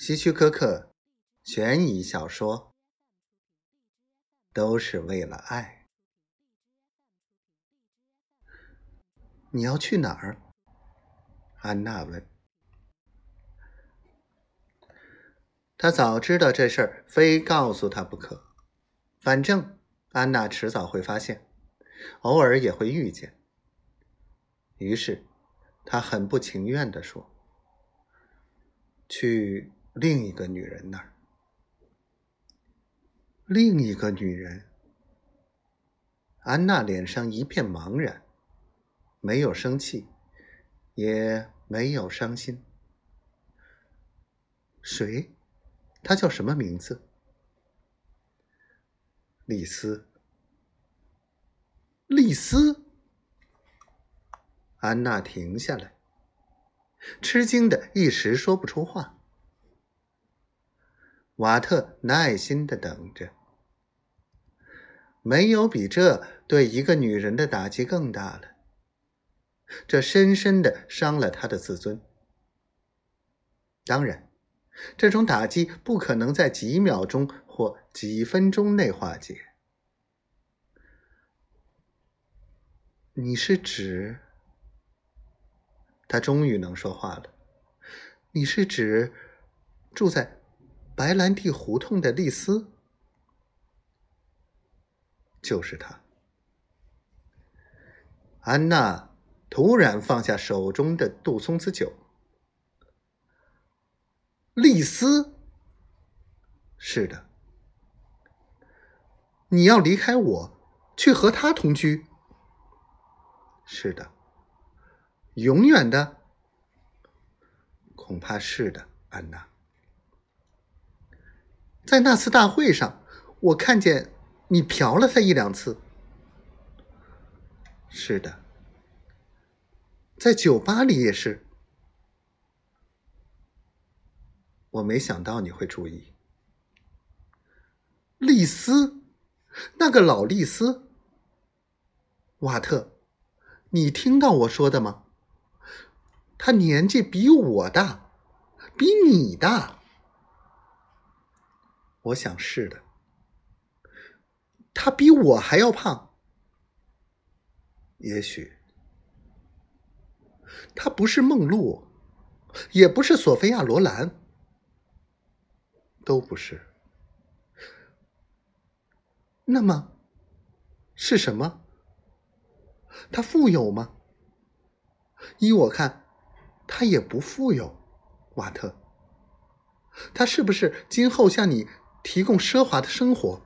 希区柯克悬疑小说都是为了爱。你要去哪儿？安娜问。他早知道这事儿，非告诉他不可。反正安娜迟早会发现，偶尔也会遇见。于是他很不情愿地说：“去。”另一个女人那儿，另一个女人。安娜脸上一片茫然，没有生气，也没有伤心。谁？她叫什么名字？丽丝。丽丝。安娜停下来，吃惊的一时说不出话。瓦特耐心的等着，没有比这对一个女人的打击更大了。这深深的伤了他的自尊。当然，这种打击不可能在几秒钟或几分钟内化解。你是指？他终于能说话了。你是指住在？白兰地胡同的丽丝，就是他。安娜突然放下手中的杜松子酒。丽丝，是的，你要离开我，去和他同居。是的，永远的，恐怕是的，安娜。在那次大会上，我看见你嫖了他一两次。是的，在酒吧里也是。我没想到你会注意，丽丝，那个老丽丝。瓦特，你听到我说的吗？他年纪比我大，比你大。我想是的，他比我还要胖。也许他不是梦露，也不是索菲亚·罗兰，都不是。那么是什么？他富有吗？依我看，他也不富有。瓦特，他是不是今后像你？提供奢华的生活，